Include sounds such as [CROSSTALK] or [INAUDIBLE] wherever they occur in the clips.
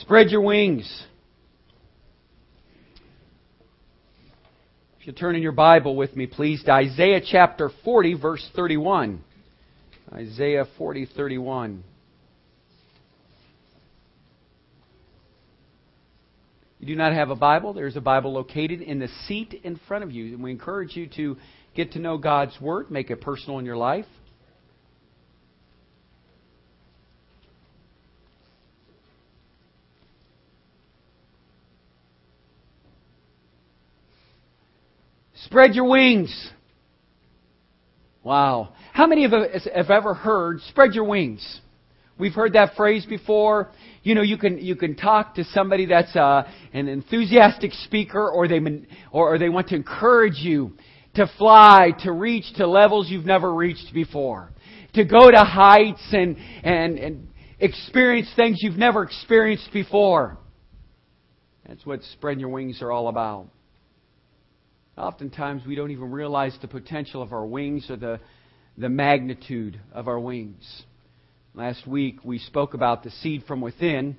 Spread your wings. If you turn in your Bible with me, please, to Isaiah chapter 40, verse 31. Isaiah 40, 31. You do not have a Bible, there's a Bible located in the seat in front of you. And we encourage you to get to know God's Word, make it personal in your life. Spread your wings. Wow. How many of us have ever heard, spread your wings? We've heard that phrase before. You know, you can, you can talk to somebody that's uh, an enthusiastic speaker or they, or they want to encourage you to fly, to reach to levels you've never reached before. To go to heights and, and, and experience things you've never experienced before. That's what spreading your wings are all about. Oftentimes, we don't even realize the potential of our wings or the, the magnitude of our wings. Last week, we spoke about the seed from within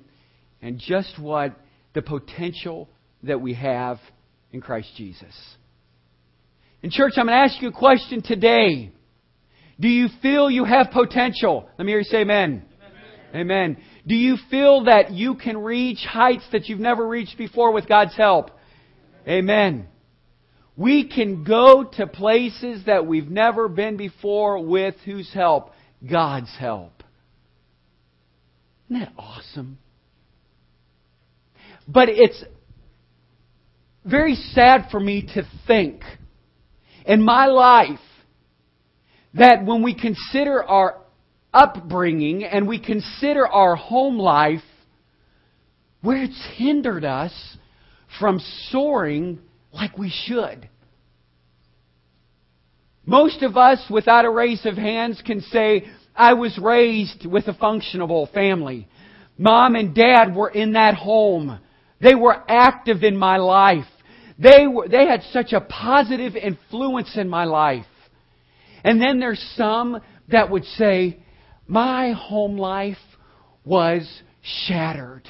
and just what the potential that we have in Christ Jesus. In church, I'm going to ask you a question today. Do you feel you have potential? Let me hear you say amen. Amen. amen. Do you feel that you can reach heights that you've never reached before with God's help? Amen. We can go to places that we've never been before with whose help? God's help. Isn't that awesome? But it's very sad for me to think in my life that when we consider our upbringing and we consider our home life, where it's hindered us from soaring like we should. Most of us, without a raise of hands, can say, I was raised with a functional family. Mom and dad were in that home. They were active in my life. They, were, they had such a positive influence in my life. And then there's some that would say, my home life was shattered.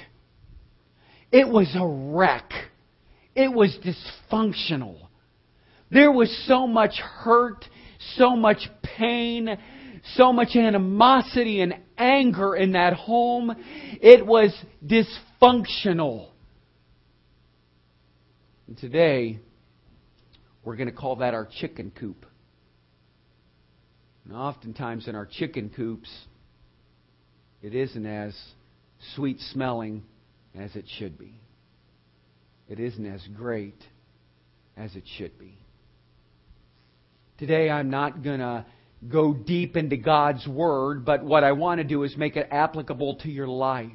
It was a wreck. It was dysfunctional. There was so much hurt, so much pain, so much animosity and anger in that home. It was dysfunctional. And today, we're going to call that our chicken coop. And oftentimes in our chicken coops, it isn't as sweet smelling as it should be it isn't as great as it should be. Today, I'm not going to go deep into God's Word, but what I want to do is make it applicable to your life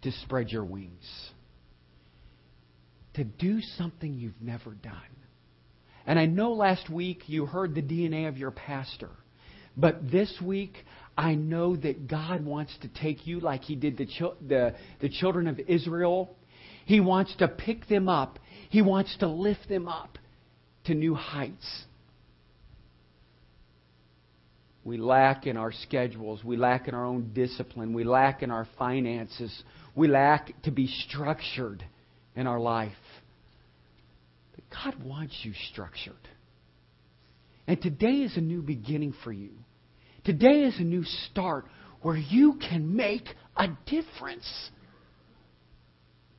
to spread your wings. To do something you've never done. And I know last week you heard the DNA of your pastor. But this week, I know that God wants to take you like He did the, the, the children of Israel he wants to pick them up. He wants to lift them up to new heights. We lack in our schedules. We lack in our own discipline. We lack in our finances. We lack to be structured in our life. But God wants you structured. And today is a new beginning for you. Today is a new start where you can make a difference.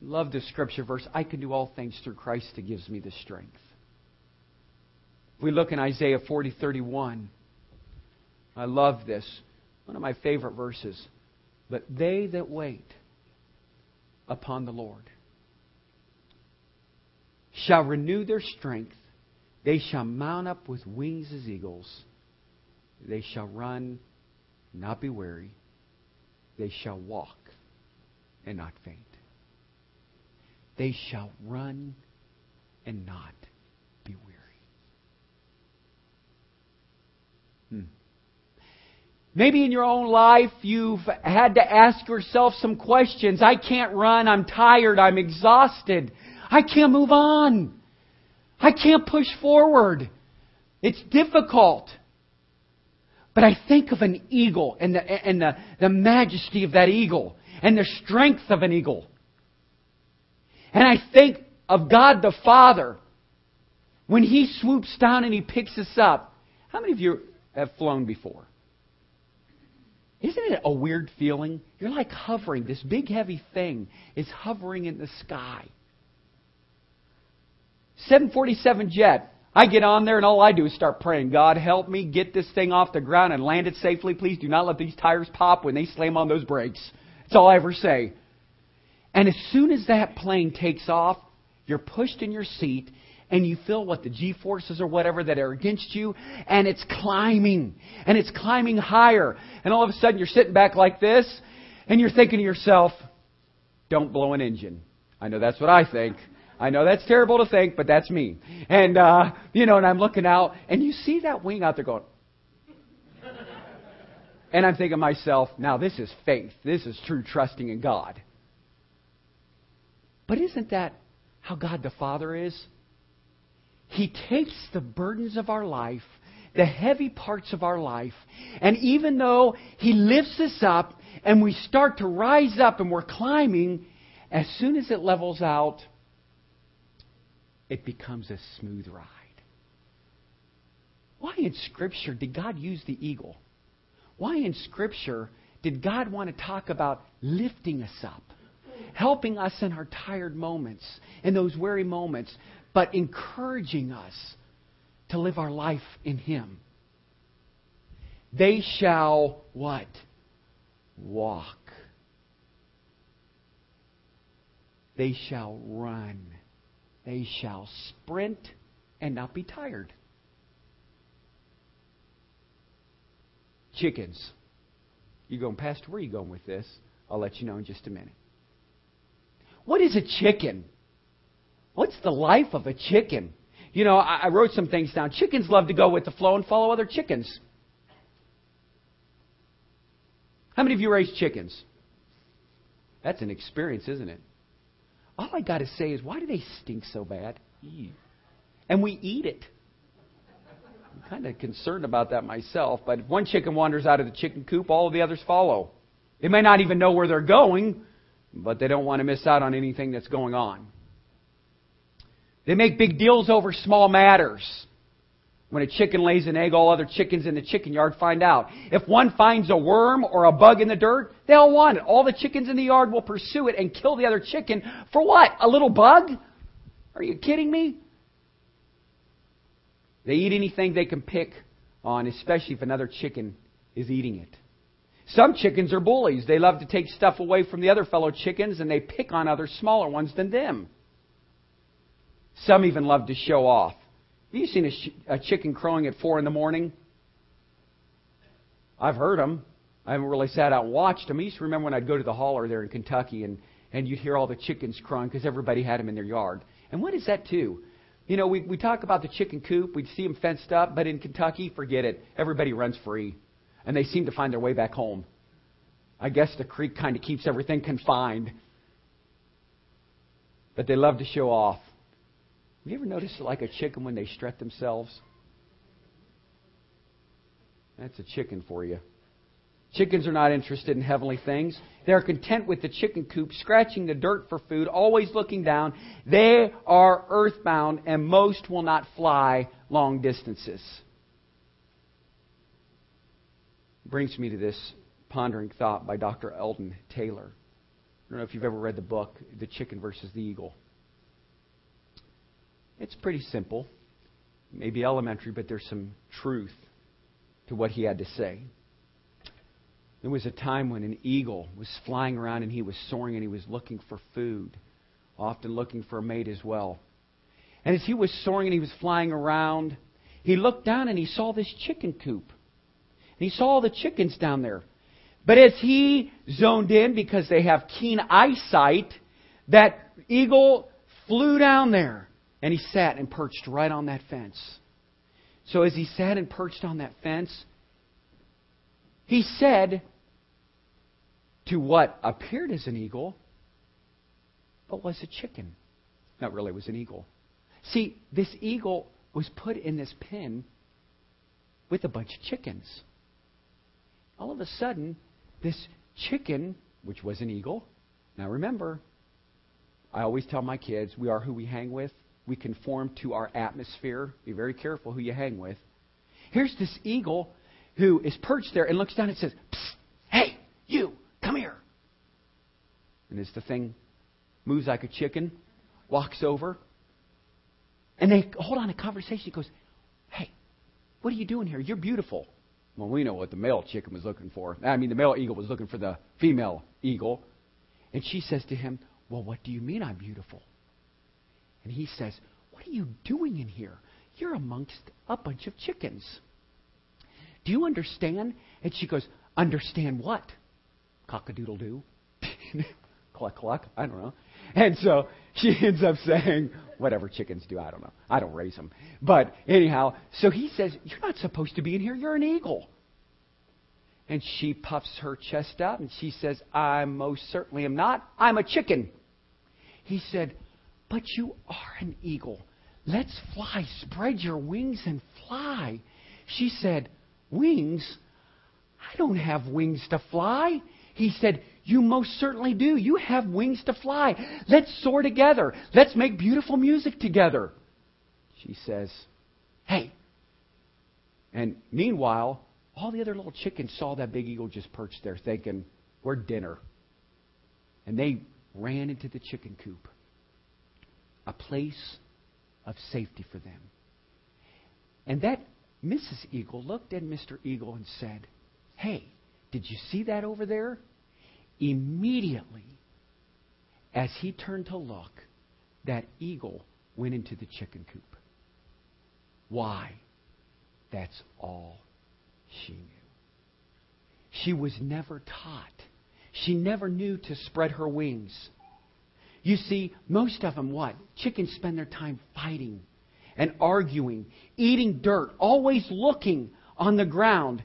Love this scripture verse. I can do all things through Christ who gives me the strength. If we look in Isaiah 40, 31, I love this. One of my favorite verses. But they that wait upon the Lord shall renew their strength. They shall mount up with wings as eagles. They shall run, not be weary. They shall walk and not faint they shall run and not be weary. Hmm. Maybe in your own life you've had to ask yourself some questions. I can't run. I'm tired. I'm exhausted. I can't move on. I can't push forward. It's difficult. But I think of an eagle and the, and the, the majesty of that eagle. and the strength of an eagle. And I think of God the Father when He swoops down and He picks us up. How many of you have flown before? Isn't it a weird feeling? You're like hovering. This big, heavy thing is hovering in the sky. 747 jet. I get on there and all I do is start praying. God, help me get this thing off the ground and land it safely. Please do not let these tires pop when they slam on those brakes. That's all I ever say. And as soon as that plane takes off, you're pushed in your seat and you feel what the G forces or whatever that are against you, and it's climbing, and it's climbing higher. And all of a sudden you're sitting back like this, and you're thinking to yourself, don't blow an engine. I know that's what I think. I know that's terrible to think, but that's me. And, uh, you know, and I'm looking out, and you see that wing out there going. [LAUGHS] and I'm thinking to myself, now this is faith. This is true trusting in God. But isn't that how God the Father is? He takes the burdens of our life, the heavy parts of our life, and even though He lifts us up and we start to rise up and we're climbing, as soon as it levels out, it becomes a smooth ride. Why in Scripture did God use the eagle? Why in Scripture did God want to talk about lifting us up, helping us in our tired moments, in those weary moments, but encouraging us to live our life in Him? They shall what? Walk. They shall run. They shall sprint and not be tired. Chickens. You going, Pastor, where you going with this? I'll let you know in just a minute. What is a chicken? What's the life of a chicken? You know, I, I wrote some things down. Chickens love to go with the flow and follow other chickens. How many of you raise chickens? That's an experience, isn't it? all I got to say is, why do they stink so bad? And we eat it. I'm kind of concerned about that myself, but if one chicken wanders out of the chicken coop, all of the others follow. They may not even know where they're going, but they don't want to miss out on anything that's going on. They make big deals over small matters. When a chicken lays an egg, all other chickens in the chicken yard find out. If one finds a worm or a bug in the dirt, they all want it. All the chickens in the yard will pursue it and kill the other chicken for what? A little bug? Are you kidding me? They eat anything they can pick on, especially if another chicken is eating it. Some chickens are bullies. They love to take stuff away from the other fellow chickens and they pick on other smaller ones than them. Some even love to show off. Have you seen a, sh- a chicken crowing at four in the morning? I've heard them. I haven't really sat out and watched them. I used to remember when I'd go to the hauler there in Kentucky and, and you'd hear all the chickens crowing because everybody had them in their yard. And what is that too? You know, we, we talk about the chicken coop. We'd see them fenced up, but in Kentucky, forget it. Everybody runs free. And they seem to find their way back home. I guess the creek kind of keeps everything confined. But they love to show off. Have you ever noticed like a chicken when they strut themselves? That's a chicken for you. Chickens are not interested in heavenly things. They are content with the chicken coop, scratching the dirt for food, always looking down. They are earthbound, and most will not fly long distances. Brings me to this pondering thought by Dr. Eldon Taylor. I don't know if you've ever read the book, The Chicken versus the Eagle. It's pretty simple, maybe elementary, but there's some truth to what he had to say. There was a time when an eagle was flying around and he was soaring and he was looking for food, often looking for a mate as well. And as he was soaring and he was flying around, he looked down and he saw this chicken coop. And he saw all the chickens down there. But as he zoned in, because they have keen eyesight, that eagle flew down there. And he sat and perched right on that fence. So as he sat and perched on that fence, he said to what appeared as an eagle, but was a chicken. Not really, was an eagle. See, this eagle was put in this pen with a bunch of chickens. All of a sudden, this chicken which was an eagle. Now remember, I always tell my kids we are who we hang with. We conform to our atmosphere. Be very careful who you hang with. Here's this eagle who is perched there and looks down and says, Hey, you, come here. And as the thing moves like a chicken, walks over, and they hold on a conversation. He goes, Hey, what are you doing here? You're beautiful. Well, we know what the male chicken was looking for. I mean, the male eagle was looking for the female eagle. And she says to him, Well, what do you mean I'm beautiful? And he says, What are you doing in here? You're amongst a bunch of chickens. Do you understand? And she goes, Understand what? Cock a doodle doo. [LAUGHS] cluck cluck. I don't know. And so she [LAUGHS] ends up saying, whatever chickens do, I don't know. I don't raise them. But anyhow, so he says, You're not supposed to be in here. You're an eagle. And she puffs her chest out and she says, I most certainly am not. I'm a chicken. He said, But you are an eagle. Let's fly. Spread your wings and fly. She said, Wings? I don't have wings to fly. He said, You most certainly do. You have wings to fly. Let's soar together. Let's make beautiful music together. She says, Hey. And meanwhile, all the other little chickens saw that big eagle just perched there thinking, We're dinner. And they ran into the chicken coop, a place of safety for them. And that Mrs. Eagle looked at Mr. Eagle and said, Hey, did you see that over there? Immediately, as he turned to look, that eagle went into the chicken coop. Why? That's all she knew. She was never taught. She never knew to spread her wings. You see, most of them, what? Chickens spend their time fighting and arguing, eating dirt, always looking on the ground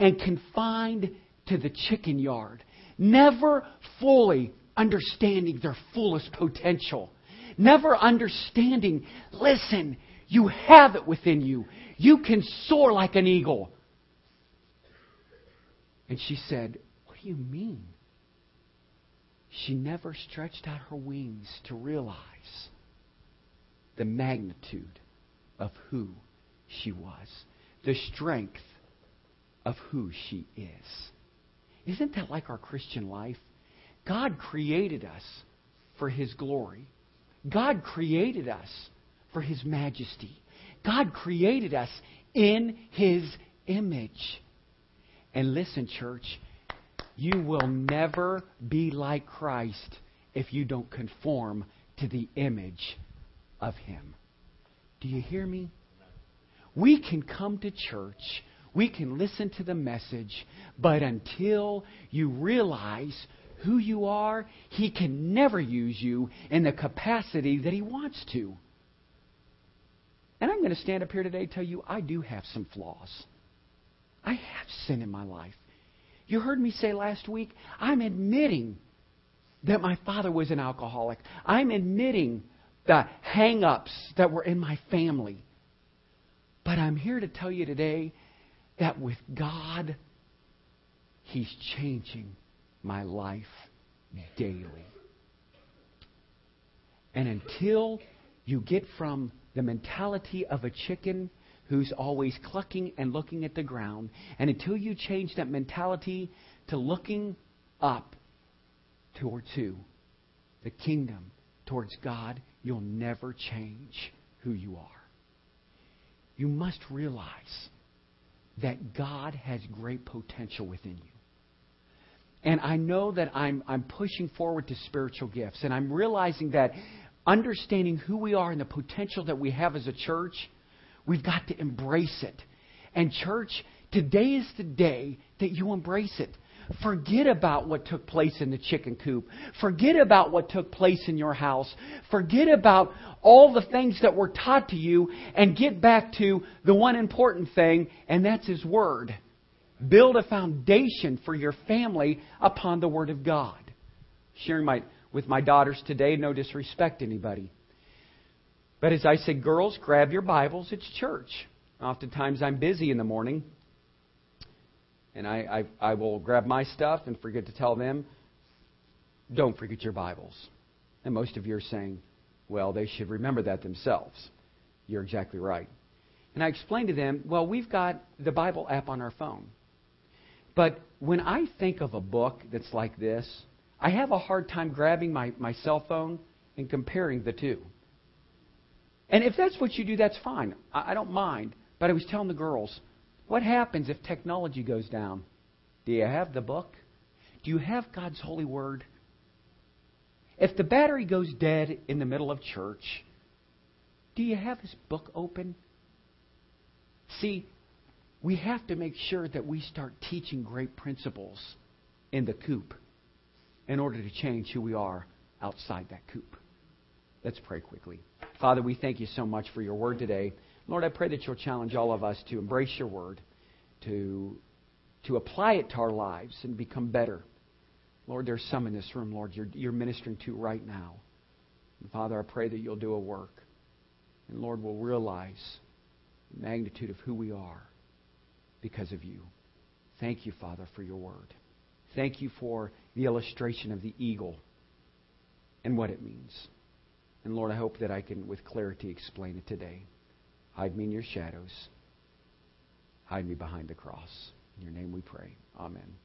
and confined to the chicken yard, never fully understanding their fullest potential, never understanding, listen, you have it within you. You can soar like an eagle. And she said, What do you mean? She never stretched out her wings to realize the magnitude of who she was, the strength of who she is. Isn't that like our Christian life? God created us for His glory. God created us for His majesty. God created us in His image. And listen, church, you will never be like Christ if you don't conform to the image of Him. Do you hear me? We can come to church we can listen to the message, but until you realize who you are, He can never use you in the capacity that He wants to. And I'm going to stand up here today and tell you I do have some flaws. I have sin in my life. You heard me say last week, I'm admitting that my father was an alcoholic. I'm admitting the hang ups that were in my family. But I'm here to tell you today that with God, He's changing my life daily. And until you get from the mentality of a chicken who's always clucking and looking at the ground, and until you change that mentality to looking up towards who? The kingdom, towards God, you'll never change who you are. You must realize that God has great potential within you. And I know that I'm, I'm pushing forward to spiritual gifts, and I'm realizing that understanding who we are and the potential that we have as a church, we've got to embrace it. And, church, today is the day that you embrace it. Forget about what took place in the chicken coop. Forget about what took place in your house. Forget about all the things that were taught to you and get back to the one important thing, and that's His Word. Build a foundation for your family upon the Word of God. Sharing my, with my daughters today, no disrespect to anybody. But as I say, girls, grab your Bibles. It's church. Oftentimes I'm busy in the morning and I, I, I will grab my stuff and forget to tell them, don't forget your Bibles. And most of you are saying, well, they should remember that themselves. You're exactly right. And I explained to them, well, we've got the Bible app on our phone. But when I think of a book that's like this, I have a hard time grabbing my, my cell phone and comparing the two. And if that's what you do, that's fine. I, I don't mind. But I was telling the girls, what happens if technology goes down? Do you have the book? Do you have God's holy word? If the battery goes dead in the middle of church, do you have his book open? See, we have to make sure that we start teaching great principles in the coop in order to change who we are outside that coop. Let's pray quickly. Father, we thank you so much for your word today. Lord, I pray that you'll challenge all of us to embrace your word, to, to apply it to our lives and become better. Lord, there's some in this room, Lord, you're, you're ministering to right now. And Father, I pray that you'll do a work. And Lord, we'll realize the magnitude of who we are because of you. Thank you, Father, for your word. Thank you for the illustration of the eagle and what it means. And Lord, I hope that I can, with clarity, explain it today. Hide me in your shadows. Hide me behind the cross. In your name we pray. Amen.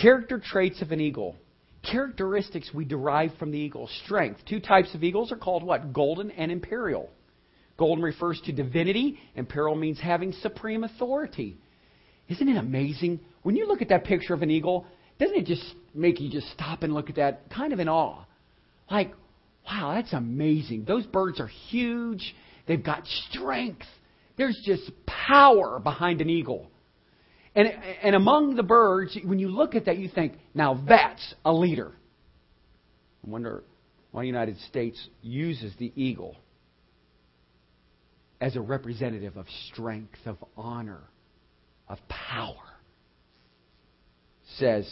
Character traits of an eagle. Characteristics we derive from the eagle. Strength. Two types of eagles are called what? Golden and imperial. Golden refers to divinity, imperial means having supreme authority. Isn't it amazing? When you look at that picture of an eagle, doesn't it just make you just stop and look at that kind of in awe? Like, wow, that's amazing. Those birds are huge. They've got strength. There's just power behind an eagle. And, and among the birds, when you look at that, you think, now that's a leader. I wonder why the United States uses the eagle as a representative of strength, of honor, of power. Says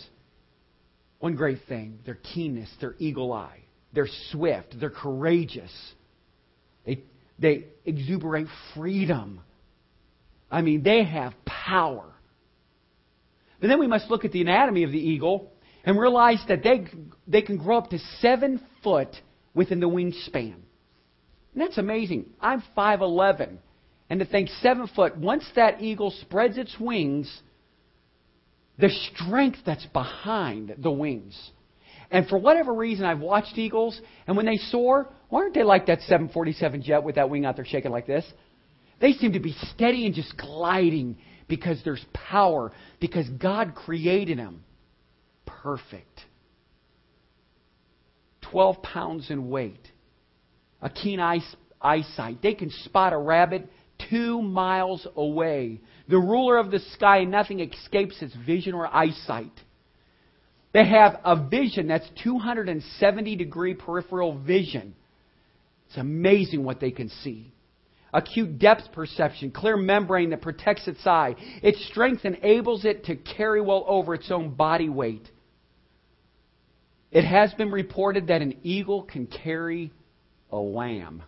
one great thing their keenness, their eagle eye. They're swift, they're courageous. They, they exuberate freedom. I mean, they have power. But then we must look at the anatomy of the eagle and realize that they, they can grow up to seven foot within the wingspan. And that's amazing. I'm 5'11. And to think seven foot, once that eagle spreads its wings, the strength that's behind the wings. And for whatever reason, I've watched eagles, and when they soar, why aren't they like that 747 jet with that wing out there shaking like this? They seem to be steady and just gliding because there's power, because God created them perfect. 12 pounds in weight, a keen eye, eyesight. They can spot a rabbit two miles away. The ruler of the sky, nothing escapes his vision or eyesight. They have a vision that's 270 degree peripheral vision. It's amazing what they can see. Acute depth perception, clear membrane that protects its eye. Its strength enables it to carry well over its own body weight. It has been reported that an eagle can carry a lamb.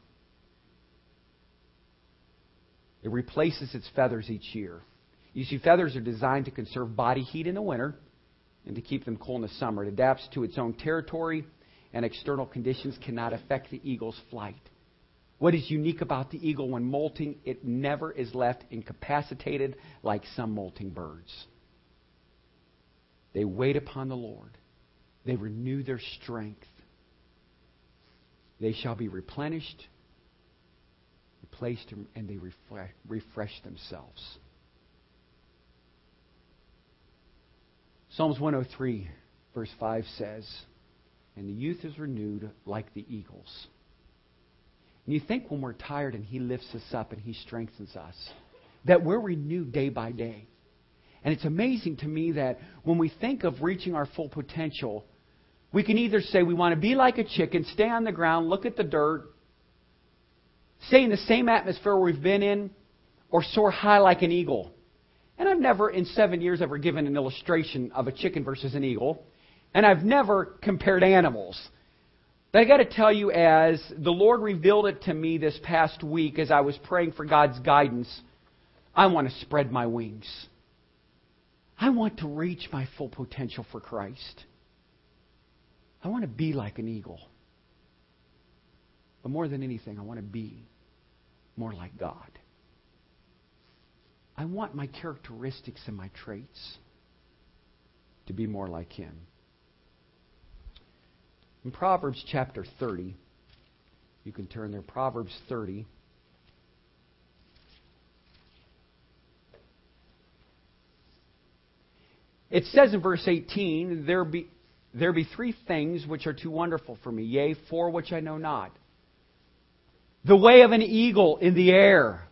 It replaces its feathers each year. You see, feathers are designed to conserve body heat in the winter and to keep them cool in the summer. It adapts to its own territory, and external conditions cannot affect the eagle's flight. What is unique about the eagle when molting, it never is left incapacitated like some molting birds. They wait upon the Lord, they renew their strength. They shall be replenished, replaced, and they refresh themselves. Psalms 103, verse 5 says, And the youth is renewed like the eagles. And you think when we're tired and He lifts us up and He strengthens us, that we're renewed day by day. And it's amazing to me that when we think of reaching our full potential, we can either say we want to be like a chicken, stay on the ground, look at the dirt, stay in the same atmosphere we've been in, or soar high like an eagle. And I've never, in seven years, ever given an illustration of a chicken versus an eagle. And I've never compared animals. But I got to tell you, as the Lord revealed it to me this past week as I was praying for God's guidance, I want to spread my wings. I want to reach my full potential for Christ. I want to be like an eagle. But more than anything, I want to be more like God. I want my characteristics and my traits to be more like Him. In Proverbs chapter 30, you can turn there, Proverbs 30. It says in verse 18, there be, there be three things which are too wonderful for me, yea, four which I know not. The way of an eagle in the air.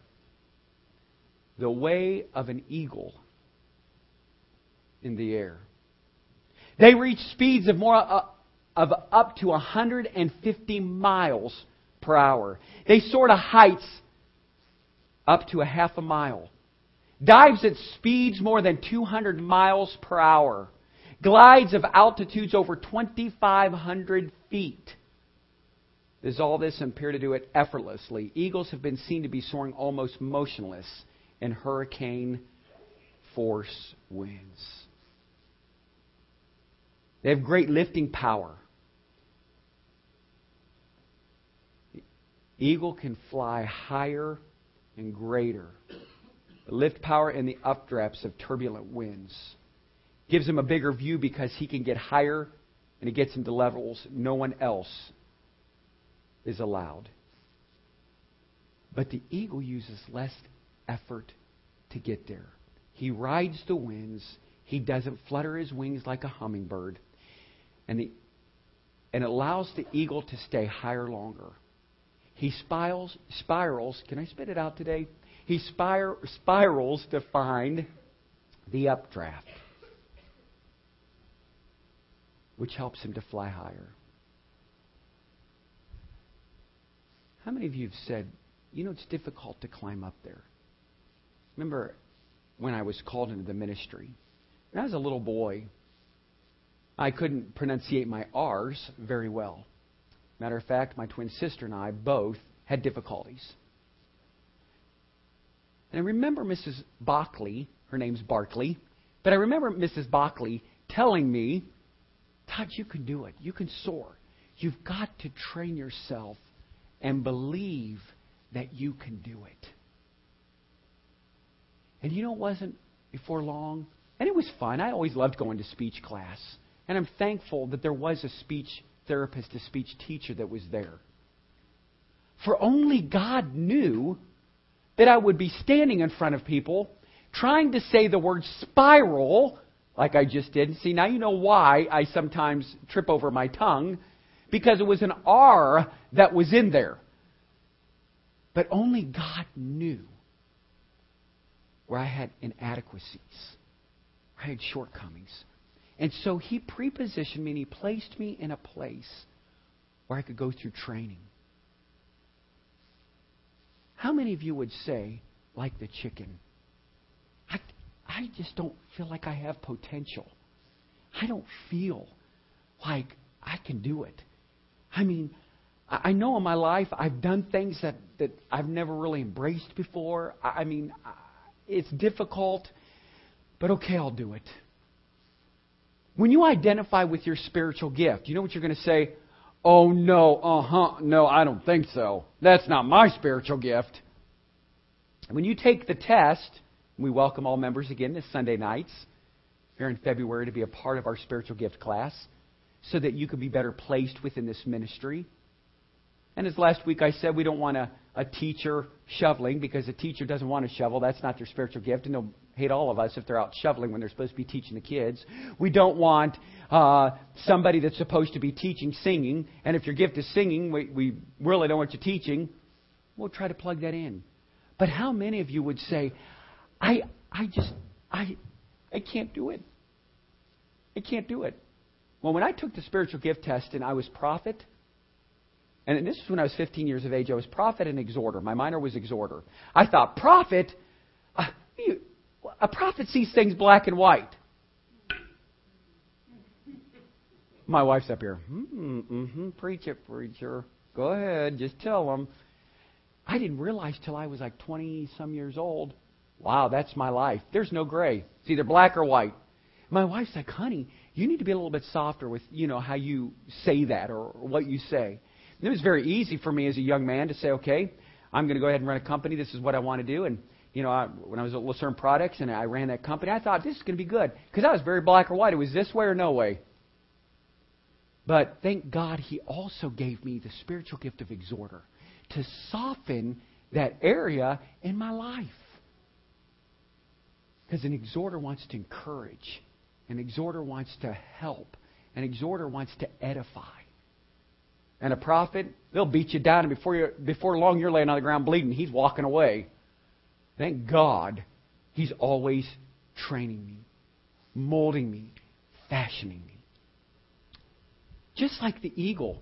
The way of an eagle in the air. They reach speeds of more uh, of up to 150 miles per hour. They soar to heights up to a half a mile. Dives at speeds more than 200 miles per hour. Glides of altitudes over 2,500 feet. Does all this appear to do it effortlessly? Eagles have been seen to be soaring almost motionless in hurricane force winds. They have great lifting power. The eagle can fly higher and greater. The lift power in the updrafts of turbulent winds gives him a bigger view because he can get higher and he gets into levels no one else is allowed. But the eagle uses less effort to get there. He rides the winds. He doesn't flutter his wings like a hummingbird. And, the, and allows the eagle to stay higher longer. He spirals, spirals. Can I spit it out today? He spir, spirals to find the updraft, which helps him to fly higher. How many of you have said, you know, it's difficult to climb up there? Remember when I was called into the ministry? When I was a little boy, I couldn't pronunciate my R's very well. Matter of fact, my twin sister and I both had difficulties. And I remember Mrs. Bockley, her name's Barkley, but I remember Mrs. Bockley telling me, Todd, you can do it. You can soar. You've got to train yourself and believe that you can do it. And you know, it wasn't before long, and it was fun. I always loved going to speech class. And I'm thankful that there was a speech therapist, a speech teacher that was there. For only God knew that I would be standing in front of people trying to say the word spiral like I just did. See, now you know why I sometimes trip over my tongue because it was an R that was in there. But only God knew where I had inadequacies, I had shortcomings. And so He prepositioned me and He placed me in a place where I could go through training. How many of you would say, like the chicken, I, I just don't feel like I have potential? I don't feel like I can do it. I mean, I know in my life I've done things that, that I've never really embraced before. I mean, it's difficult, but okay, I'll do it. When you identify with your spiritual gift, you know what you're going to say? Oh, no, uh huh, no, I don't think so. That's not my spiritual gift. When you take the test, we welcome all members again this Sunday nights here in February to be a part of our spiritual gift class so that you can be better placed within this ministry. And as last week I said, we don't want a, a teacher shoveling because a teacher doesn't want to shovel. That's not their spiritual gift, and they'll hate all of us if they're out shoveling when they're supposed to be teaching the kids. We don't want uh, somebody that's supposed to be teaching singing, and if your gift is singing, we, we really don't want you teaching. We'll try to plug that in. But how many of you would say, I, I just, I, I can't do it. I can't do it. Well, when I took the spiritual gift test and I was prophet, and this was when I was 15 years of age, I was prophet and exhorter. My minor was exhorter. I thought, prophet? Uh, a prophet sees things black and white. My wife's up here. Hmm, mm-hmm, preach it, preacher. Go ahead, just tell them. I didn't realize till I was like 20 some years old. Wow, that's my life. There's no gray. It's either black or white. My wife's like, honey, you need to be a little bit softer with, you know, how you say that or what you say. And it was very easy for me as a young man to say, okay, I'm going to go ahead and run a company. This is what I want to do. And, you know, I, when I was at Lucerne Products and I ran that company, I thought this is going to be good because I was very black or white. It was this way or no way. But thank God he also gave me the spiritual gift of exhorter to soften that area in my life. Because an exhorter wants to encourage, an exhorter wants to help, an exhorter wants to edify. And a prophet, they'll beat you down, and before, you before long you're laying on the ground bleeding. He's walking away. Thank God he's always training me, molding me, fashioning me. Just like the eagle,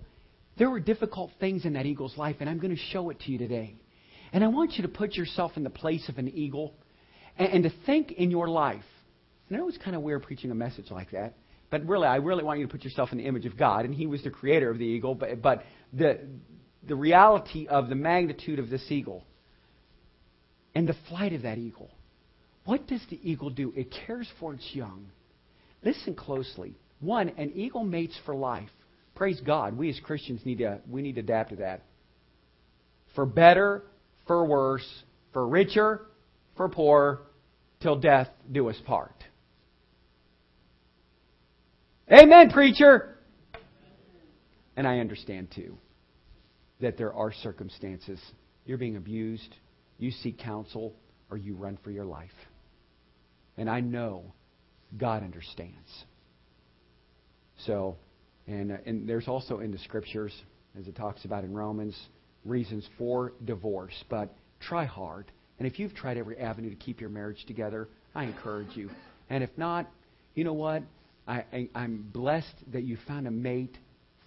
there were difficult things in that eagle's life, and I'm going to show it to you today. And I want you to put yourself in the place of an eagle and, and to think in your life. And I know it's kind of weird preaching a message like that, but really, I really want you to put yourself in the image of God, and He was the creator of the eagle, but, but the, the reality of the magnitude of this eagle and the flight of that eagle. What does the eagle do? It cares for its young. Listen closely. One, an eagle mates for life. Praise God. We as Christians need to we need to adapt to that. For better, for worse, for richer, for poorer, till death do us part. Amen, preacher. And I understand too that there are circumstances. You're being abused, you seek counsel, or you run for your life. And I know God understands. So, and, uh, and there's also in the scriptures, as it talks about in Romans, reasons for divorce. But try hard. And if you've tried every avenue to keep your marriage together, I encourage you. And if not, you know what? I, I, I'm blessed that you found a mate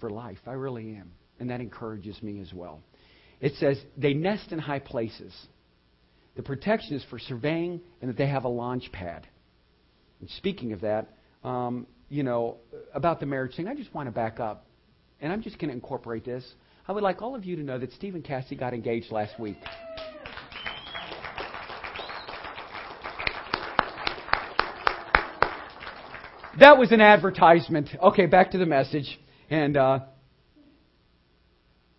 for life. I really am. And that encourages me as well. It says, they nest in high places. The protection is for surveying and that they have a launch pad. And speaking of that, um, you know, about the marriage thing, I just want to back up. And I'm just going to incorporate this. I would like all of you to know that Steve and Cassie got engaged last week. That was an advertisement. Okay, back to the message. And uh,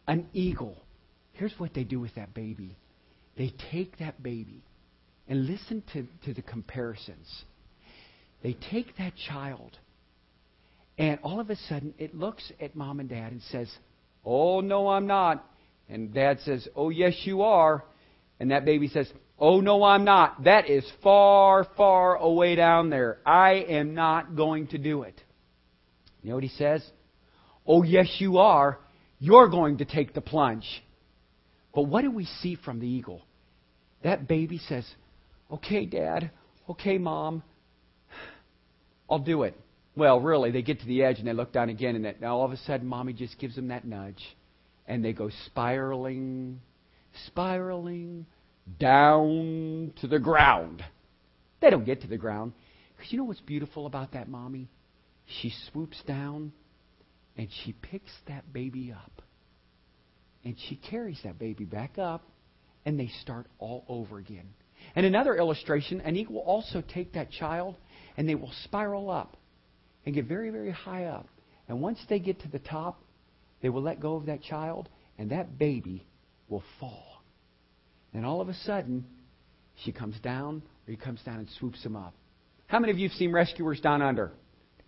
an eagle. Here's what they do with that baby they take that baby, and listen to, to the comparisons. They take that child, and all of a sudden it looks at mom and dad and says, Oh, no, I'm not. And dad says, Oh, yes, you are. And that baby says, Oh, no, I'm not. That is far, far away down there. I am not going to do it. You know what he says? Oh, yes, you are. You're going to take the plunge. But what do we see from the eagle? That baby says, Okay, Dad. Okay, Mom. I'll do it. Well, really, they get to the edge and they look down again, and now all of a sudden, Mommy just gives them that nudge. And they go spiraling, spiraling, down to the ground. They don't get to the ground. Because you know what's beautiful about that mommy? She swoops down and she picks that baby up. And she carries that baby back up and they start all over again. And another illustration, an eagle will also take that child and they will spiral up and get very, very high up. And once they get to the top, they will let go of that child and that baby will fall. And all of a sudden, she comes down, or he comes down and swoops him up. How many of you have seen Rescuers Down Under?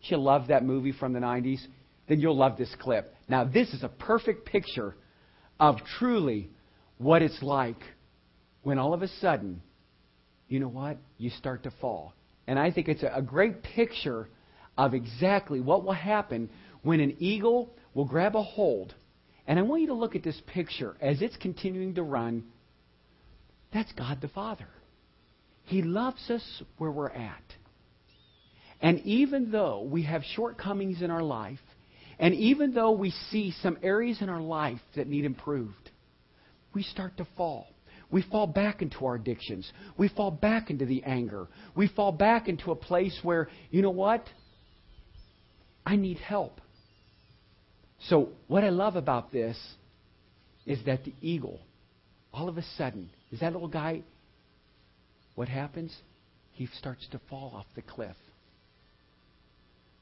You love that movie from the 90s? Then you'll love this clip. Now, this is a perfect picture of truly what it's like when all of a sudden, you know what? You start to fall. And I think it's a, great picture of exactly what will happen when an eagle will grab a hold. And I want you to look at this picture as it's continuing to run that's God the Father. He loves us where we're at. And even though we have shortcomings in our life, and even though we see some areas in our life that need improved, we start to fall. We fall back into our addictions. We fall back into the anger. We fall back into a place where, you know what? I need help. So, what I love about this is that the eagle, all of a sudden, is that little guy, what happens? He starts to fall off the cliff.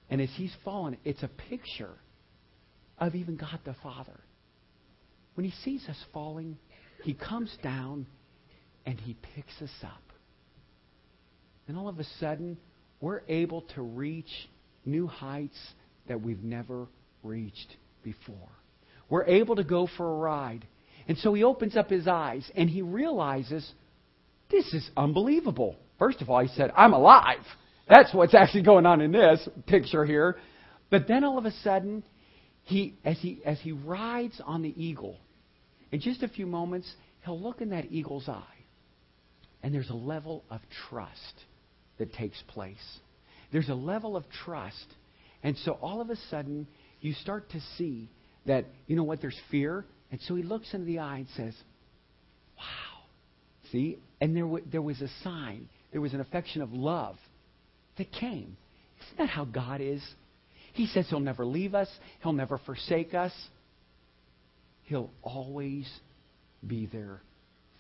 And as he's fallen, it's a picture of even God the Father. When he sees us falling, he comes down and he picks us up. And all of a sudden, we're able to reach new heights that we've never reached before. We're able to go for a ride. And so he opens up his eyes and he realizes this is unbelievable. First of all, he said, I'm alive. That's what's actually going on in this picture here. But then all of a sudden, he, as, he, as he rides on the eagle, in just a few moments, he'll look in that eagle's eye. And there's a level of trust that takes place. There's a level of trust. And so all of a sudden, you start to see that, you know what, there's fear. And so he looks into the eye and says, Wow. See? And there, w- there was a sign, there was an affection of love that came. Isn't that how God is? He says He'll never leave us, He'll never forsake us. He'll always be there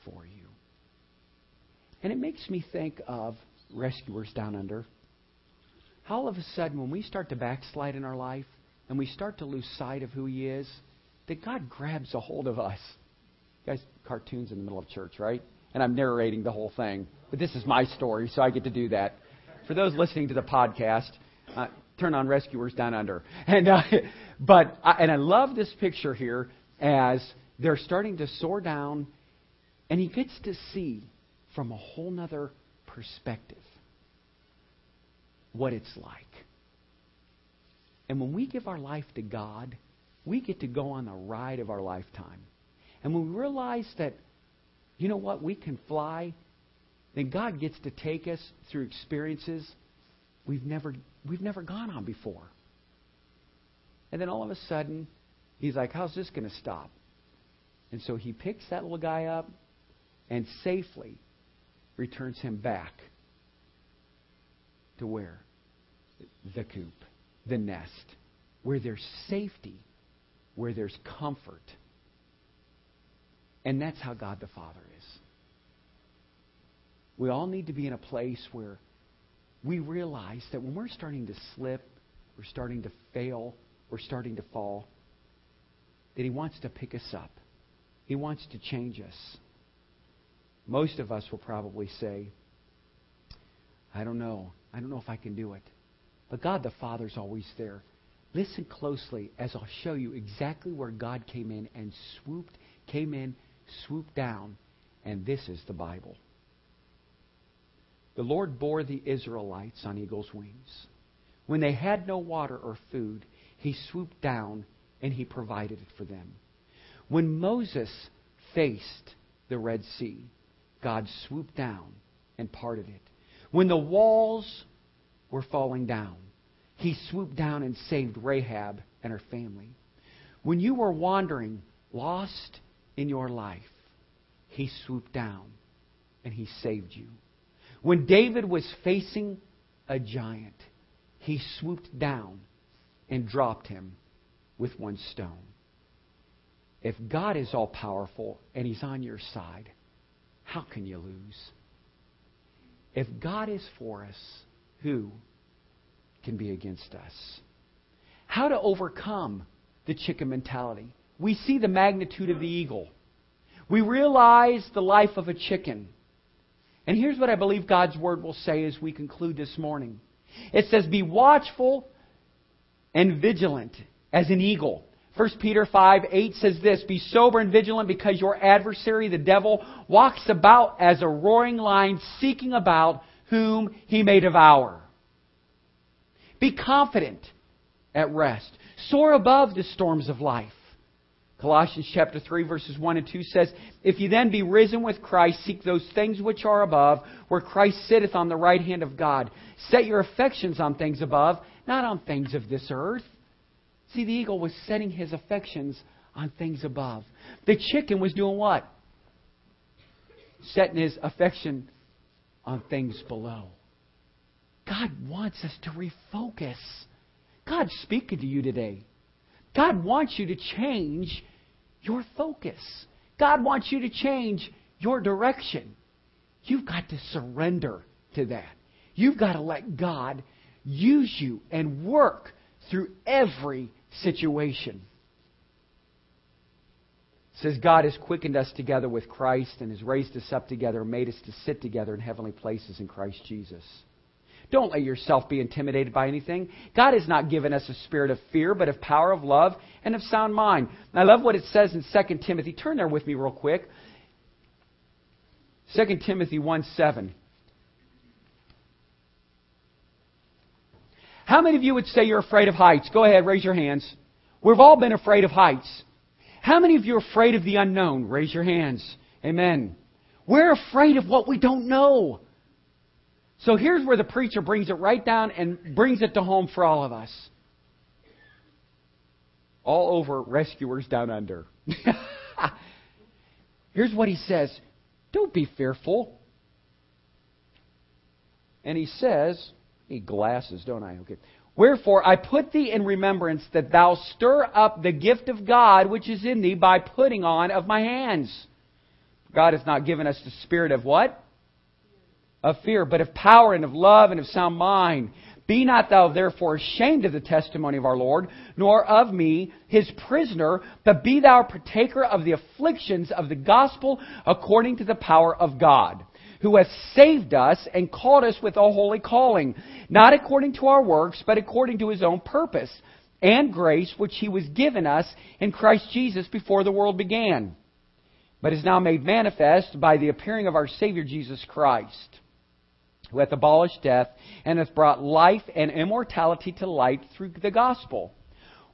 for you. And it makes me think of rescuers down under. How all of a sudden, when we start to backslide in our life and we start to lose sight of who He is, that God grabs a hold of us. You guys, cartoons in the middle of church, right? And I'm narrating the whole thing. But this is my story, so I get to do that. For those listening to the podcast, uh, turn on Rescuers Down Under. And, uh, [LAUGHS] but, I, and I love this picture here as they're starting to soar down, and he gets to see from a whole nother perspective what it's like. And when we give our life to God, we get to go on the ride of our lifetime. And when we realize that, you know what, we can fly, then God gets to take us through experiences we've never, we've never gone on before. And then all of a sudden, he's like, how's this going to stop? And so he picks that little guy up and safely returns him back to where? The coop, the nest, where there's safety, where there's comfort. And that's how God the Father is. We all need to be in a place where we realize that when we're starting to slip, we're starting to fail, we're starting to fall, that He wants to pick us up. He wants to change us. Most of us will probably say, I don't know. I don't know if I can do it. But God the Father's always there. Listen closely as I'll show you exactly where God came in and swooped, came in, swooped down, and this is the Bible. The Lord bore the Israelites on eagle's wings. When they had no water or food, he swooped down and he provided it for them. When Moses faced the Red Sea, God swooped down and parted it. When the walls were falling down, he swooped down and saved Rahab and her family. When you were wandering, lost in your life, he swooped down and he saved you. When David was facing a giant, he swooped down and dropped him with one stone. If God is all powerful and He's on your side, how can you lose? If God is for us, who can be against us? How to overcome the chicken mentality? We see the magnitude of the eagle. We realize the life of a chicken. And here's what I believe God's word will say as we conclude this morning. It says, Be watchful and vigilant as an eagle. 1 Peter 5 8 says this Be sober and vigilant because your adversary, the devil, walks about as a roaring lion, seeking about whom he may devour. Be confident at rest. Soar above the storms of life. Colossians chapter 3 verses 1 and 2 says, If you then be risen with Christ, seek those things which are above, where Christ sitteth on the right hand of God. Set your affections on things above, not on things of this earth. See, the eagle was setting his affections on things above. The chicken was doing what? Setting his affection on things below. God wants us to refocus. God's speaking to you today. God wants you to change your focus. God wants you to change your direction. You've got to surrender to that. You've got to let God use you and work through every situation. It says God has quickened us together with Christ and has raised us up together and made us to sit together in heavenly places in Christ Jesus. Don't let yourself be intimidated by anything. God has not given us a spirit of fear, but of power, of love, and of sound mind. And I love what it says in 2 Timothy. Turn there with me real quick. 2 Timothy 1 7. How many of you would say you're afraid of heights? Go ahead, raise your hands. We've all been afraid of heights. How many of you are afraid of the unknown? Raise your hands. Amen. We're afraid of what we don't know. So here's where the preacher brings it right down and brings it to home for all of us. All over rescuers down under. [LAUGHS] here's what he says Don't be fearful. And he says, need glasses, don't I? Okay. Wherefore I put thee in remembrance that thou stir up the gift of God which is in thee by putting on of my hands. God has not given us the spirit of what? Of fear, but of power and of love and of sound mind. Be not thou therefore ashamed of the testimony of our Lord, nor of me, his prisoner, but be thou partaker of the afflictions of the gospel according to the power of God who has saved us and called us with a holy calling, not according to our works, but according to his own purpose and grace which he was given us in Christ Jesus before the world began, but is now made manifest by the appearing of our Savior Jesus Christ, who hath abolished death and hath brought life and immortality to light through the gospel,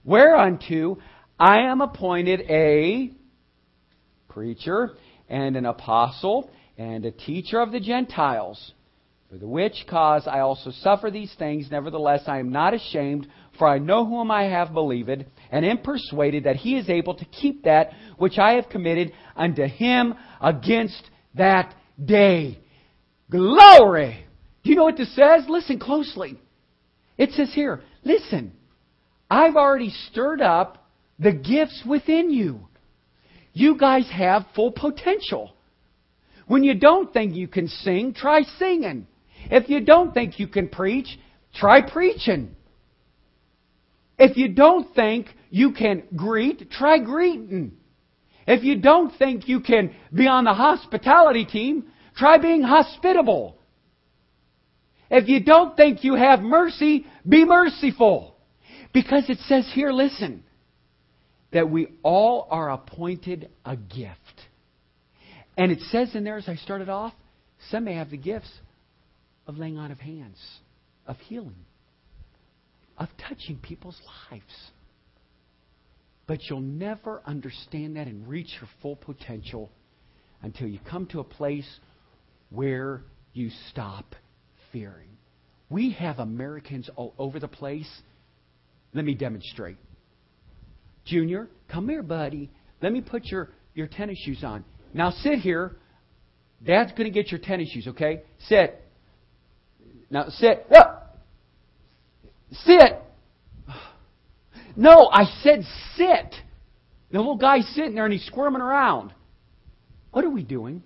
whereunto I am appointed a preacher and an apostle and a teacher of the Gentiles. For the which cause I also suffer these things, nevertheless I am not ashamed, for I know whom I have believed, and am persuaded that he is able to keep that which I have committed unto him against that day. Glory! Do you know what this says? Listen closely. It says here, listen, I've already stirred up the gifts within you. You guys have full potential. When you don't think you can sing, try singing. If you don't think you can preach, try preaching. If you don't think you can greet, try greeting. If you don't think you can be on the hospitality team, try being hospitable. If you don't think you have mercy, be merciful. Because it says here, listen, that we all are appointed a gift. And it says in there, as I started off, some may have the gifts of laying on of hands, of healing, of touching people's lives. But you'll never understand that and reach your full potential until you come to a place where you stop fearing. We have Americans all over the place. Let me demonstrate. Junior, come here, buddy. Let me put your, your tennis shoes on. Now sit here. Dad's going to get your tennis shoes, okay? Sit. Now sit. No. Sit. No, I said sit. The little guy's sitting there and he's squirming around. What are we doing?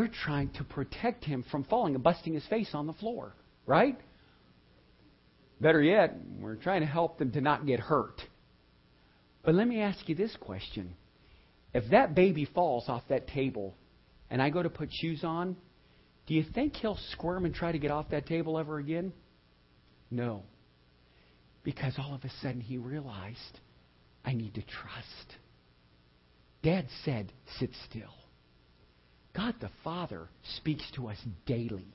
We're trying to protect him from falling and busting his face on the floor, right? Better yet, we're trying to help them to not get hurt. But let me ask you this question if that baby falls off that table and I go to put shoes on, do you think he'll squirm and try to get off that table ever again? No. Because all of a sudden he realized, I need to trust. Dad said, sit still. God the Father speaks to us daily,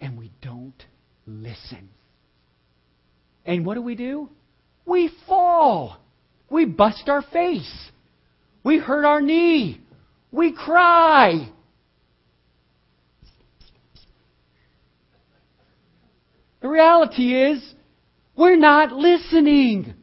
and we don't listen. And what do we do? We fall. We bust our face. We hurt our knee. We cry. The reality is, we're not listening.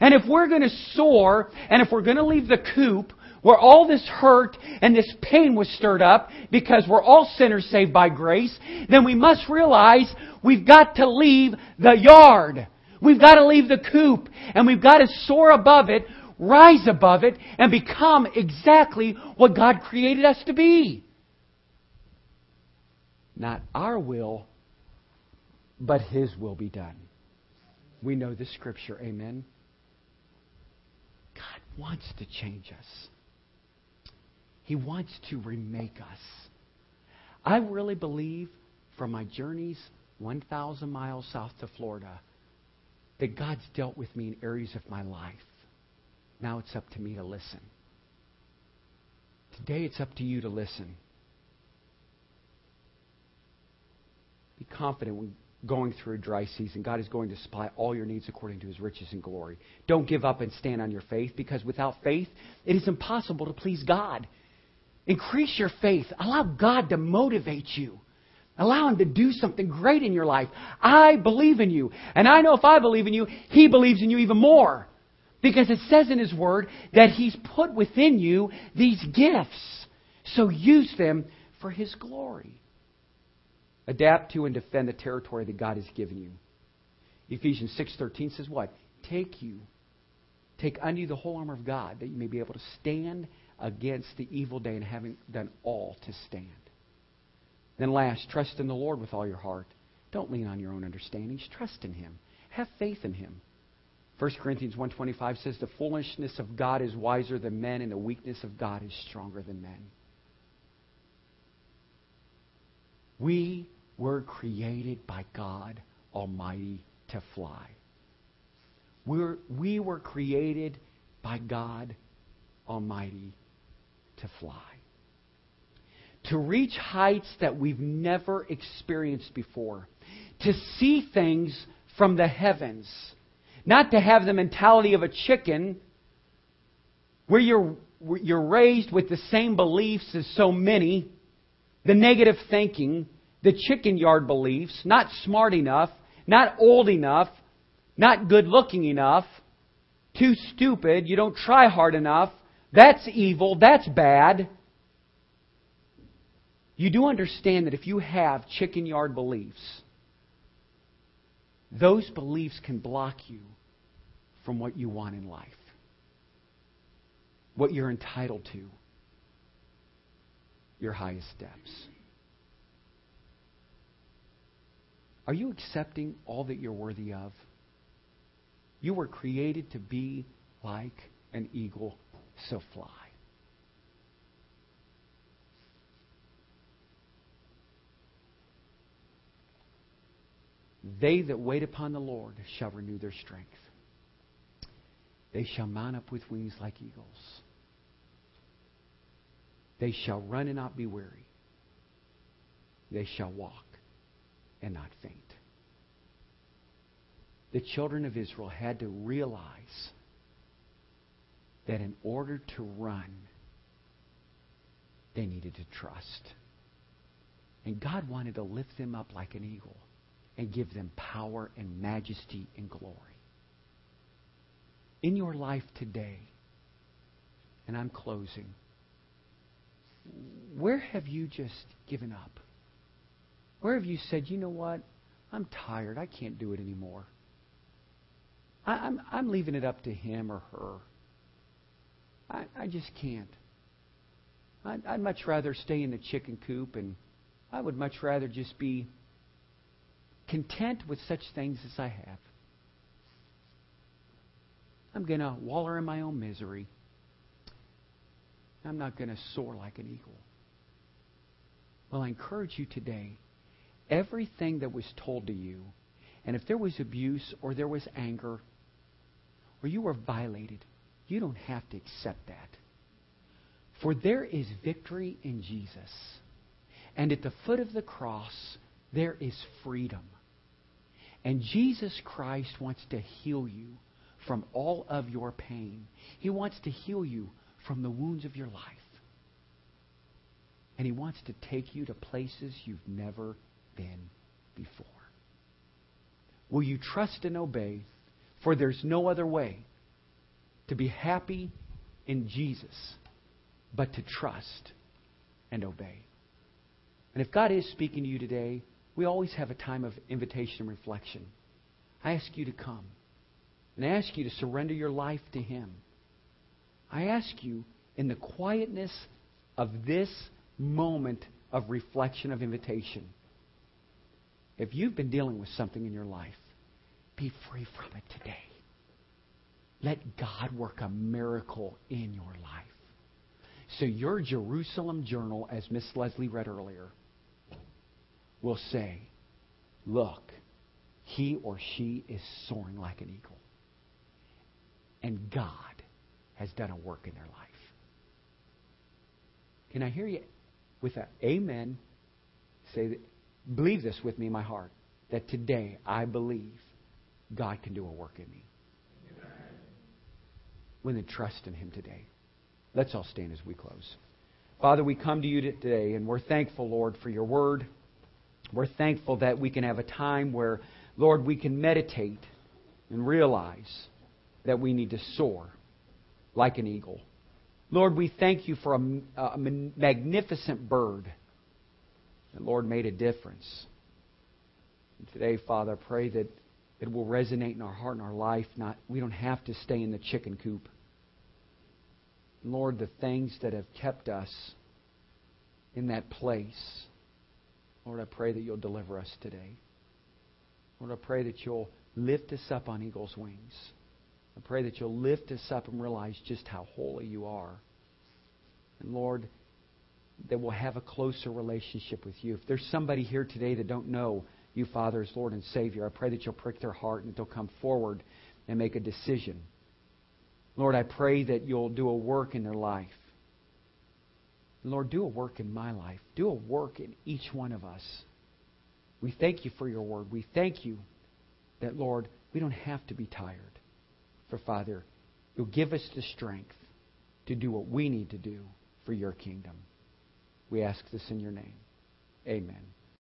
And if we're going to soar, and if we're going to leave the coop where all this hurt and this pain was stirred up because we're all sinners saved by grace, then we must realize we've got to leave the yard. We've got to leave the coop and we've got to soar above it rise above it, and become exactly what God created us to be. Not our will, but His will be done. We know the scripture. Amen. God wants to change us. He wants to remake us. I really believe from my journeys 1,000 miles south to Florida that God's dealt with me in areas of my life. Now it's up to me to listen. Today it's up to you to listen. Be confident when going through a dry season. God is going to supply all your needs according to his riches and glory. Don't give up and stand on your faith because without faith, it is impossible to please God. Increase your faith. Allow God to motivate you. Allow Him to do something great in your life. I believe in you. And I know if I believe in you, He believes in you even more. Because it says in His Word that He's put within you these gifts. So use them for His glory. Adapt to and defend the territory that God has given you. Ephesians 6:13 says what? Take you take unto you the whole armor of God that you may be able to stand against the evil day and having done all to stand. Then last, trust in the Lord with all your heart. Don't lean on your own understandings. Trust in him. Have faith in him. 1 Corinthians 1.25 says, The foolishness of God is wiser than men, and the weakness of God is stronger than men. We were created by God Almighty to fly. We're, we were created by God Almighty to fly. To reach heights that we've never experienced before. To see things from the heavens. Not to have the mentality of a chicken where you're, you're raised with the same beliefs as so many, the negative thinking, the chicken yard beliefs, not smart enough, not old enough, not good looking enough, too stupid, you don't try hard enough, that's evil, that's bad. You do understand that if you have chicken yard beliefs, those beliefs can block you from what you want in life, what you're entitled to, your highest steps. Are you accepting all that you're worthy of? You were created to be like an eagle, so fly. They that wait upon the Lord shall renew their strength. They shall mount up with wings like eagles. They shall run and not be weary. They shall walk and not faint. The children of Israel had to realize that in order to run, they needed to trust. And God wanted to lift them up like an eagle and give them power and majesty and glory. In your life today, and I'm closing, where have you just given up? Where have you said, you know what? I'm tired. I can't do it anymore. I, am I'm, I'm leaving it up to him or her. I, I just can't. I'd, I'd much rather stay in the chicken coop, and I would much rather just be content with such things as I have. I'm going to waller in my own misery. I'm not going to soar like an eagle. Well, I encourage you today everything that was told to you, and if there was abuse or there was anger or you were violated, you don't have to accept that. For there is victory in Jesus. And at the foot of the cross, there is freedom. And Jesus Christ wants to heal you from all of your pain. He wants to heal you from the wounds of your life. And He wants to take you to places you've never been before. Will you trust and obey? For there's no other way to be happy in Jesus but to trust and obey. And if God is speaking to you today, we always have a time of invitation and reflection. I ask you to come. And I ask you to surrender your life to Him. I ask you, in the quietness of this moment of reflection, of invitation, If you've been dealing with something in your life, be free from it today. Let God work a miracle in your life. So your Jerusalem journal, as Miss Leslie read earlier, will say, look, he or she is soaring like an eagle. And God has done a work in their life. Can I hear you with that? Amen. Say that, believe this with me in my heart that today I believe God can do a work in me. When they trust in Him today. Let's all stand as we close. Father, we come to you today and we're thankful, Lord, for your word. We're thankful that we can have a time where, Lord, we can meditate and realize that we need to soar like an eagle. Lord, we thank you for a, a magnificent bird that, Lord, made a difference. And today, Father, I pray that it will resonate in our heart and our life. Not, we don't have to stay in the chicken coop. Lord, the things that have kept us in that place, Lord, I pray that you'll deliver us today. Lord, I pray that you'll lift us up on eagle's wings. I pray that you'll lift us up and realize just how holy you are. And Lord, that we'll have a closer relationship with you. If there's somebody here today that don't know you, Father, as Lord and Savior, I pray that you'll prick their heart and that they'll come forward and make a decision. Lord, I pray that you'll do a work in their life. Lord, do a work in my life. Do a work in each one of us. We thank you for your word. We thank you that, Lord, we don't have to be tired. For, Father, you'll give us the strength to do what we need to do for your kingdom. We ask this in your name. Amen.